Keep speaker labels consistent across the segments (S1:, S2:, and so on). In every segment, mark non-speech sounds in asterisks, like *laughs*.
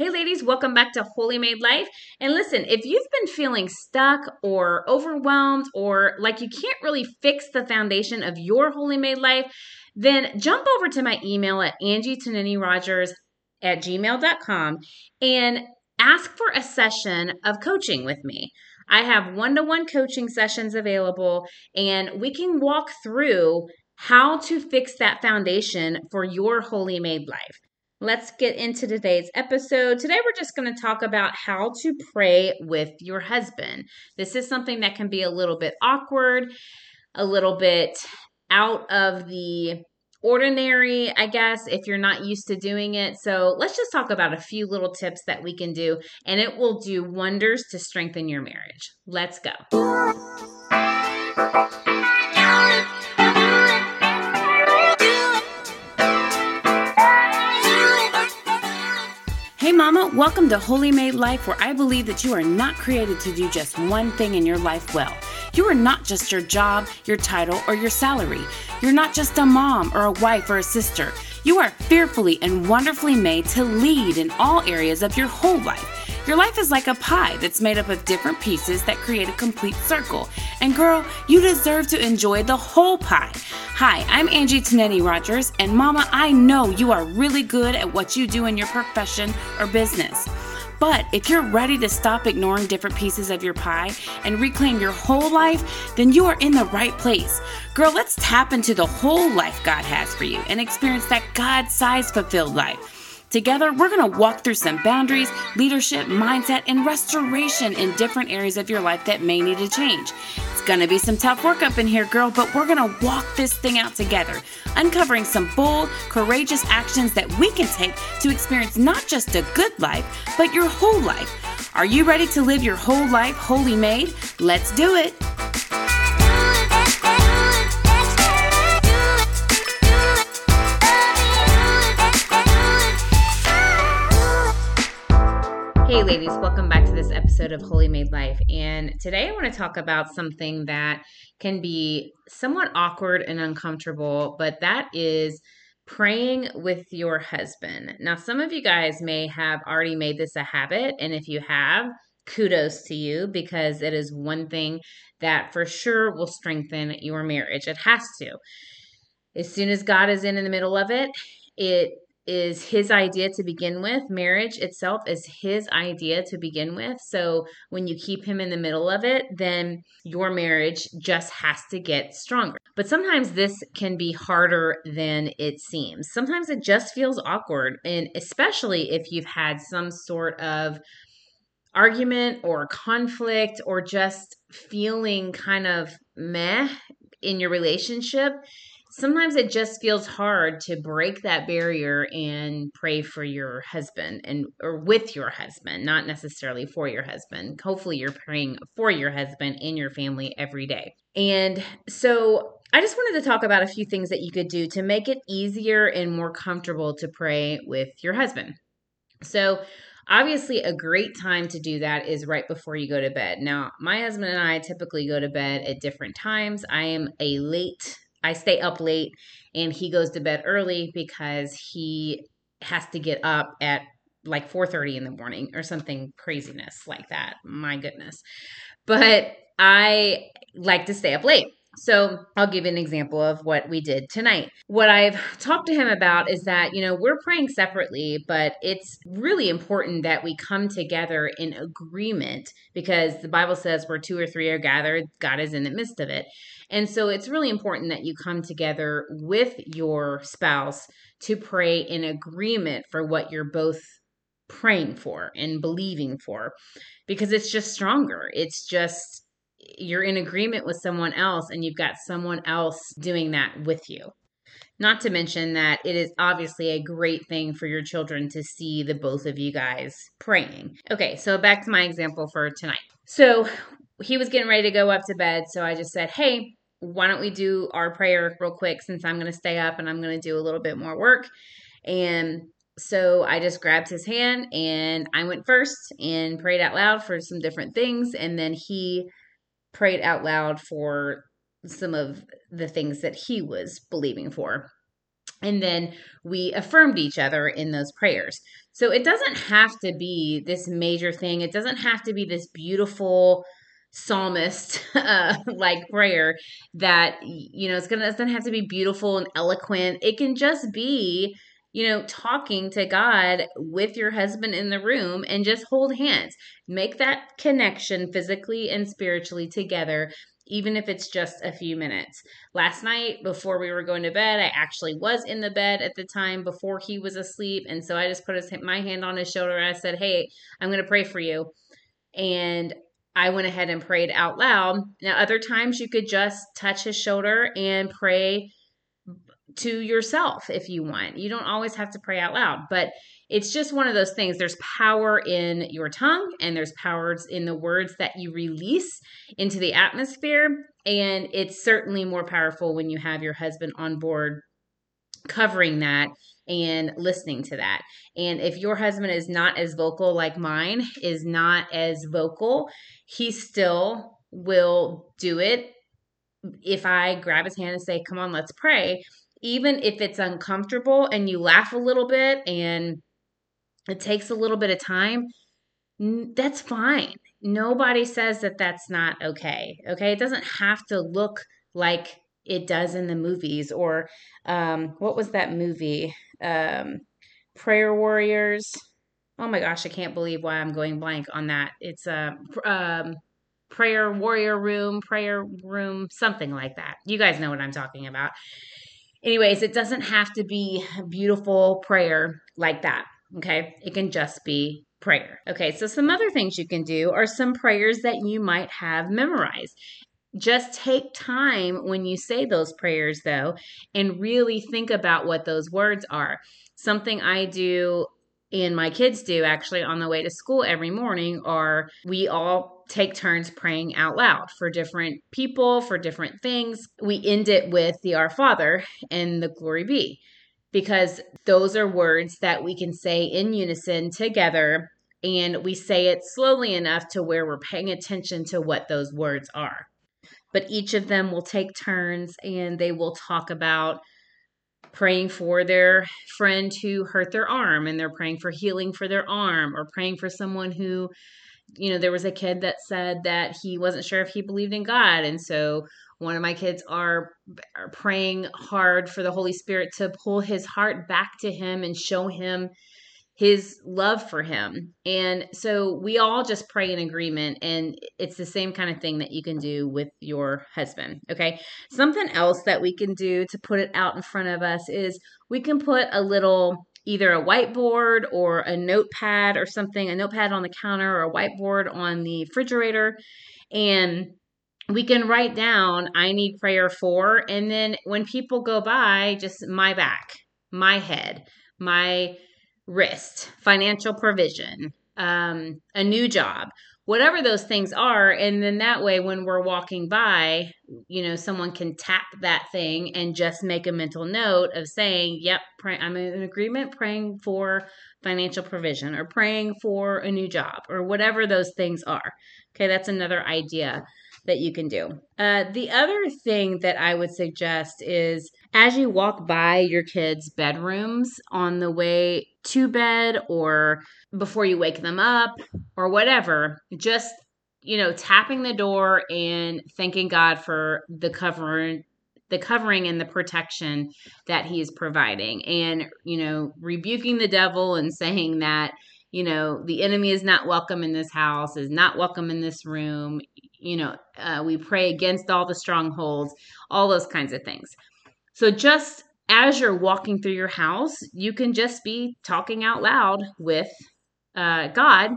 S1: Hey, ladies, welcome back to Holy Made Life. And listen, if you've been feeling stuck or overwhelmed or like you can't really fix the foundation of your Holy Made life, then jump over to my email at angietonini at gmail.com and ask for a session of coaching with me. I have one to one coaching sessions available, and we can walk through how to fix that foundation for your Holy Made life. Let's get into today's episode. Today, we're just going to talk about how to pray with your husband. This is something that can be a little bit awkward, a little bit out of the ordinary, I guess, if you're not used to doing it. So, let's just talk about a few little tips that we can do, and it will do wonders to strengthen your marriage. Let's go. Hey, Mama, welcome to Holy Made Life, where I believe that you are not created to do just one thing in your life well. You are not just your job, your title, or your salary. You're not just a mom or a wife or a sister. You are fearfully and wonderfully made to lead in all areas of your whole life. Your life is like a pie that's made up of different pieces that create a complete circle. And girl, you deserve to enjoy the whole pie. Hi, I'm Angie Tanetti Rogers, and Mama, I know you are really good at what you do in your profession or business. But if you're ready to stop ignoring different pieces of your pie and reclaim your whole life, then you are in the right place. Girl, let's tap into the whole life God has for you and experience that God sized fulfilled life. Together, we're going to walk through some boundaries, leadership, mindset, and restoration in different areas of your life that may need to change. It's going to be some tough work up in here, girl, but we're going to walk this thing out together, uncovering some bold, courageous actions that we can take to experience not just a good life, but your whole life. Are you ready to live your whole life holy made? Let's do it. Hey, ladies, welcome back to this episode of Holy Made Life. And today I want to talk about something that can be somewhat awkward and uncomfortable, but that is praying with your husband. Now, some of you guys may have already made this a habit. And if you have, kudos to you because it is one thing that for sure will strengthen your marriage. It has to. As soon as God is in in the middle of it, it is his idea to begin with. Marriage itself is his idea to begin with. So when you keep him in the middle of it, then your marriage just has to get stronger. But sometimes this can be harder than it seems. Sometimes it just feels awkward, and especially if you've had some sort of argument or conflict or just feeling kind of meh in your relationship sometimes it just feels hard to break that barrier and pray for your husband and or with your husband not necessarily for your husband hopefully you're praying for your husband and your family every day and so I just wanted to talk about a few things that you could do to make it easier and more comfortable to pray with your husband. So, obviously, a great time to do that is right before you go to bed. Now, my husband and I typically go to bed at different times. I am a late I stay up late and he goes to bed early because he has to get up at like 4:30 in the morning or something craziness like that. My goodness. But I like to stay up late. So I'll give an example of what we did tonight. What I've talked to him about is that, you know, we're praying separately, but it's really important that we come together in agreement because the Bible says where two or three are gathered, God is in the midst of it. And so it's really important that you come together with your spouse to pray in agreement for what you're both praying for and believing for because it's just stronger. It's just you're in agreement with someone else and you've got someone else doing that with you. Not to mention that it is obviously a great thing for your children to see the both of you guys praying. Okay, so back to my example for tonight. So he was getting ready to go up to bed, so I just said, Hey, why don't we do our prayer real quick since I'm going to stay up and I'm going to do a little bit more work. And so I just grabbed his hand and I went first and prayed out loud for some different things. And then he prayed out loud for some of the things that he was believing for. And then we affirmed each other in those prayers. So it doesn't have to be this major thing. It doesn't have to be this beautiful psalmist *laughs* uh, like prayer that you know it's gonna it doesn't have to be beautiful and eloquent. It can just be you know, talking to God with your husband in the room and just hold hands. Make that connection physically and spiritually together even if it's just a few minutes. Last night, before we were going to bed, I actually was in the bed at the time before he was asleep. And so I just put his, my hand on his shoulder and I said, Hey, I'm going to pray for you. And I went ahead and prayed out loud. Now, other times you could just touch his shoulder and pray to yourself if you want. You don't always have to pray out loud, but it's just one of those things. There's power in your tongue and there's powers in the words that you release into the atmosphere. And it's certainly more powerful when you have your husband on board covering that and listening to that. And if your husband is not as vocal like mine, is not as vocal, he still will do it if I grab his hand and say, Come on, let's pray even if it's uncomfortable and you laugh a little bit and it takes a little bit of time, that's fine. Nobody says that that's not okay. Okay. It doesn't have to look like it does in the movies or um, what was that movie? Um, Prayer Warriors. Oh my gosh, I can't believe why I'm going blank on that. It's a um, prayer warrior room, prayer room, something like that. You guys know what I'm talking about anyways, it doesn't have to be beautiful prayer like that. Okay. It can just be prayer. Okay. So, some other things you can do are some prayers that you might have memorized. Just take time when you say those prayers, though, and really think about what those words are. Something I do and my kids do actually on the way to school every morning are we all take turns praying out loud for different people, for different things. We end it with the Our Father and the Glory Be, because those are words that we can say in unison together. And we say it slowly enough to where we're paying attention to what those words are. But each of them will take turns and they will talk about praying for their friend who hurt their arm and they're praying for healing for their arm or praying for someone who you know there was a kid that said that he wasn't sure if he believed in god and so one of my kids are, are praying hard for the holy spirit to pull his heart back to him and show him his love for him. And so we all just pray in agreement. And it's the same kind of thing that you can do with your husband. Okay. Something else that we can do to put it out in front of us is we can put a little either a whiteboard or a notepad or something, a notepad on the counter or a whiteboard on the refrigerator. And we can write down, I need prayer for. And then when people go by, just my back, my head, my wrist, financial provision, um, a new job, whatever those things are. And then that way, when we're walking by, you know, someone can tap that thing and just make a mental note of saying, yep, pray- I'm in agreement praying for financial provision or praying for a new job or whatever those things are. Okay, that's another idea that you can do. Uh, the other thing that I would suggest is as you walk by your kids' bedrooms on the way to bed or before you wake them up or whatever, just you know, tapping the door and thanking God for the covering the covering and the protection that he is providing and you know rebuking the devil and saying that you know the enemy is not welcome in this house is not welcome in this room you know uh, we pray against all the strongholds all those kinds of things. So just as you're walking through your house, you can just be talking out loud with uh, God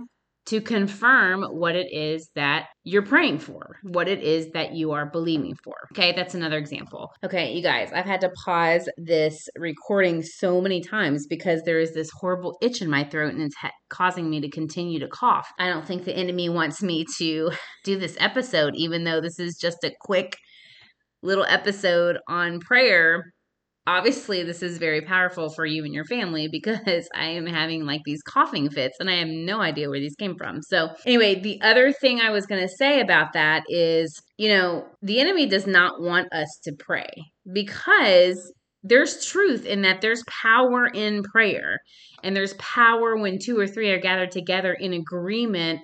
S1: to confirm what it is that you're praying for, what it is that you are believing for. Okay, that's another example. Okay, you guys, I've had to pause this recording so many times because there is this horrible itch in my throat and it's ha- causing me to continue to cough. I don't think the enemy wants me to *laughs* do this episode, even though this is just a quick little episode on prayer obviously this is very powerful for you and your family *laughs* because I am having like these coughing fits and I have no idea where these came from. So, anyway, the other thing I was going to say about that is, you know, the enemy does not want us to pray because there's truth in that there's power in prayer and there's power when two or three are gathered together in agreement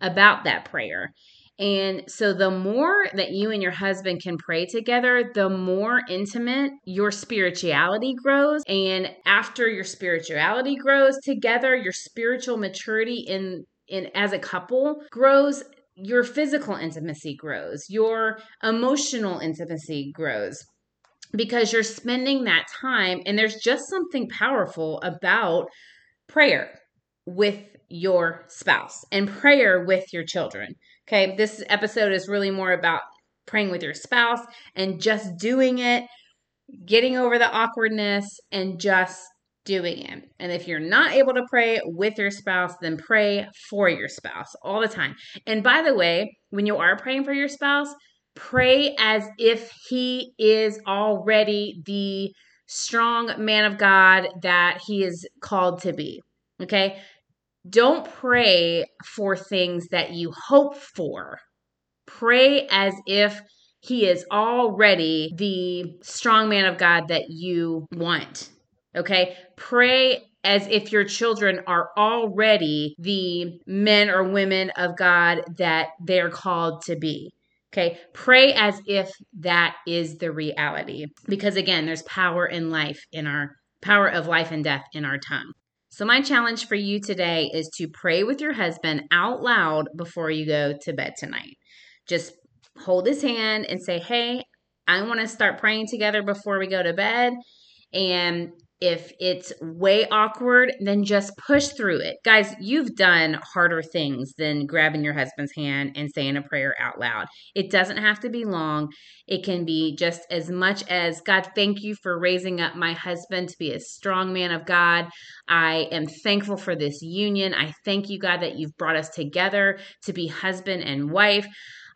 S1: about that prayer. And so, the more that you and your husband can pray together, the more intimate your spirituality grows. And after your spirituality grows together, your spiritual maturity in, in as a couple grows. Your physical intimacy grows, your emotional intimacy grows because you're spending that time. And there's just something powerful about prayer with your spouse and prayer with your children. Okay, this episode is really more about praying with your spouse and just doing it, getting over the awkwardness, and just doing it. And if you're not able to pray with your spouse, then pray for your spouse all the time. And by the way, when you are praying for your spouse, pray as if he is already the strong man of God that he is called to be. Okay? Don't pray for things that you hope for. Pray as if he is already the strong man of God that you want. Okay? Pray as if your children are already the men or women of God that they're called to be. Okay, pray as if that is the reality. Because again, there's power in life in our power of life and death in our tongue. So, my challenge for you today is to pray with your husband out loud before you go to bed tonight. Just hold his hand and say, Hey, I want to start praying together before we go to bed. And if it's way awkward, then just push through it. Guys, you've done harder things than grabbing your husband's hand and saying a prayer out loud. It doesn't have to be long. It can be just as much as God, thank you for raising up my husband to be a strong man of God. I am thankful for this union. I thank you, God, that you've brought us together to be husband and wife.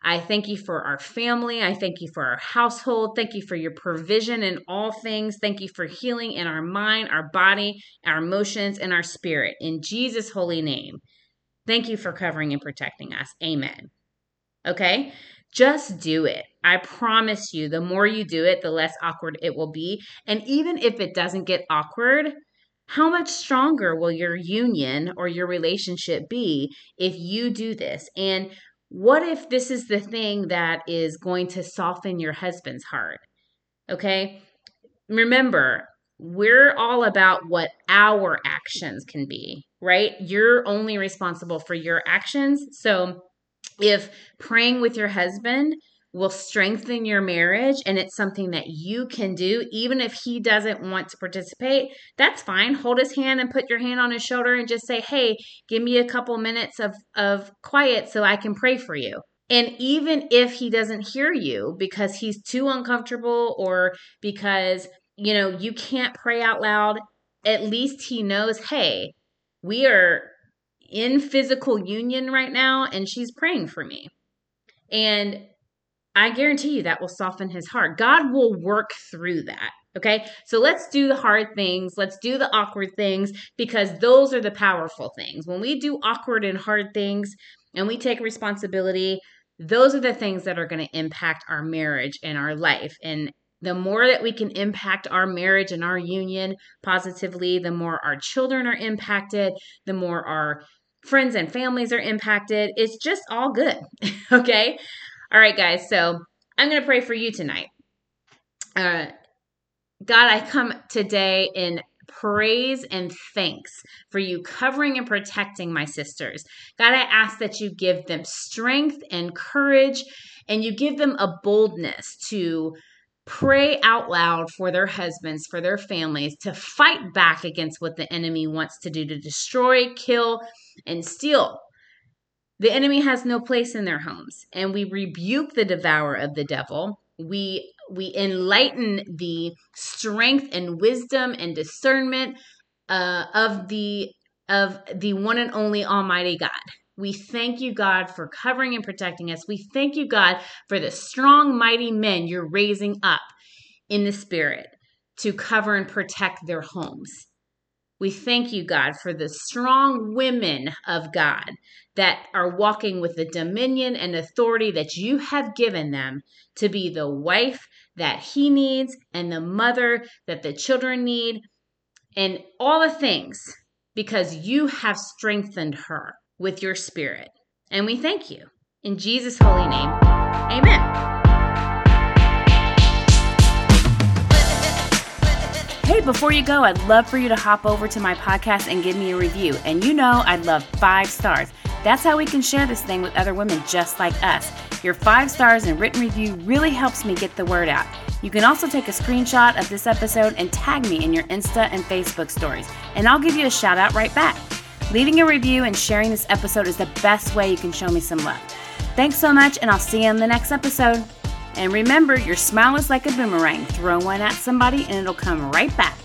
S1: I thank you for our family. I thank you for our household. Thank you for your provision in all things. Thank you for healing in our mind, our body, our emotions, and our spirit. In Jesus' holy name, thank you for covering and protecting us. Amen. Okay? Just do it. I promise you, the more you do it, the less awkward it will be. And even if it doesn't get awkward, how much stronger will your union or your relationship be if you do this? And what if this is the thing that is going to soften your husband's heart? Okay. Remember, we're all about what our actions can be, right? You're only responsible for your actions. So if praying with your husband will strengthen your marriage and it's something that you can do even if he doesn't want to participate that's fine. Hold his hand and put your hand on his shoulder and just say hey give me a couple minutes of of quiet so i can pray for you. And even if he doesn't hear you because he's too uncomfortable or because you know you can't pray out loud at least he knows hey we are in physical union right now and she's praying for me. And I guarantee you that will soften his heart. God will work through that. Okay. So let's do the hard things. Let's do the awkward things because those are the powerful things. When we do awkward and hard things and we take responsibility, those are the things that are going to impact our marriage and our life. And the more that we can impact our marriage and our union positively, the more our children are impacted, the more our friends and families are impacted. It's just all good. *laughs* okay. All right, guys. So I'm going to pray for you tonight. Uh, God, I come today in praise and thanks for you covering and protecting my sisters. God, I ask that you give them strength and courage and you give them a boldness to pray out loud for their husbands, for their families, to fight back against what the enemy wants to do to destroy, kill, and steal. The enemy has no place in their homes, and we rebuke the devourer of the devil. We we enlighten the strength and wisdom and discernment uh, of the of the one and only Almighty God. We thank you, God, for covering and protecting us. We thank you, God, for the strong, mighty men you're raising up in the spirit to cover and protect their homes. We thank you, God, for the strong women of God that are walking with the dominion and authority that you have given them to be the wife that he needs and the mother that the children need and all the things because you have strengthened her with your spirit. And we thank you. In Jesus' holy name, amen. Hey, before you go, I'd love for you to hop over to my podcast and give me a review. And you know, I'd love five stars. That's how we can share this thing with other women just like us. Your five stars and written review really helps me get the word out. You can also take a screenshot of this episode and tag me in your Insta and Facebook stories, and I'll give you a shout out right back. Leaving a review and sharing this episode is the best way you can show me some love. Thanks so much, and I'll see you in the next episode. And remember, your smile is like a boomerang. Throw one at somebody, and it'll come right back.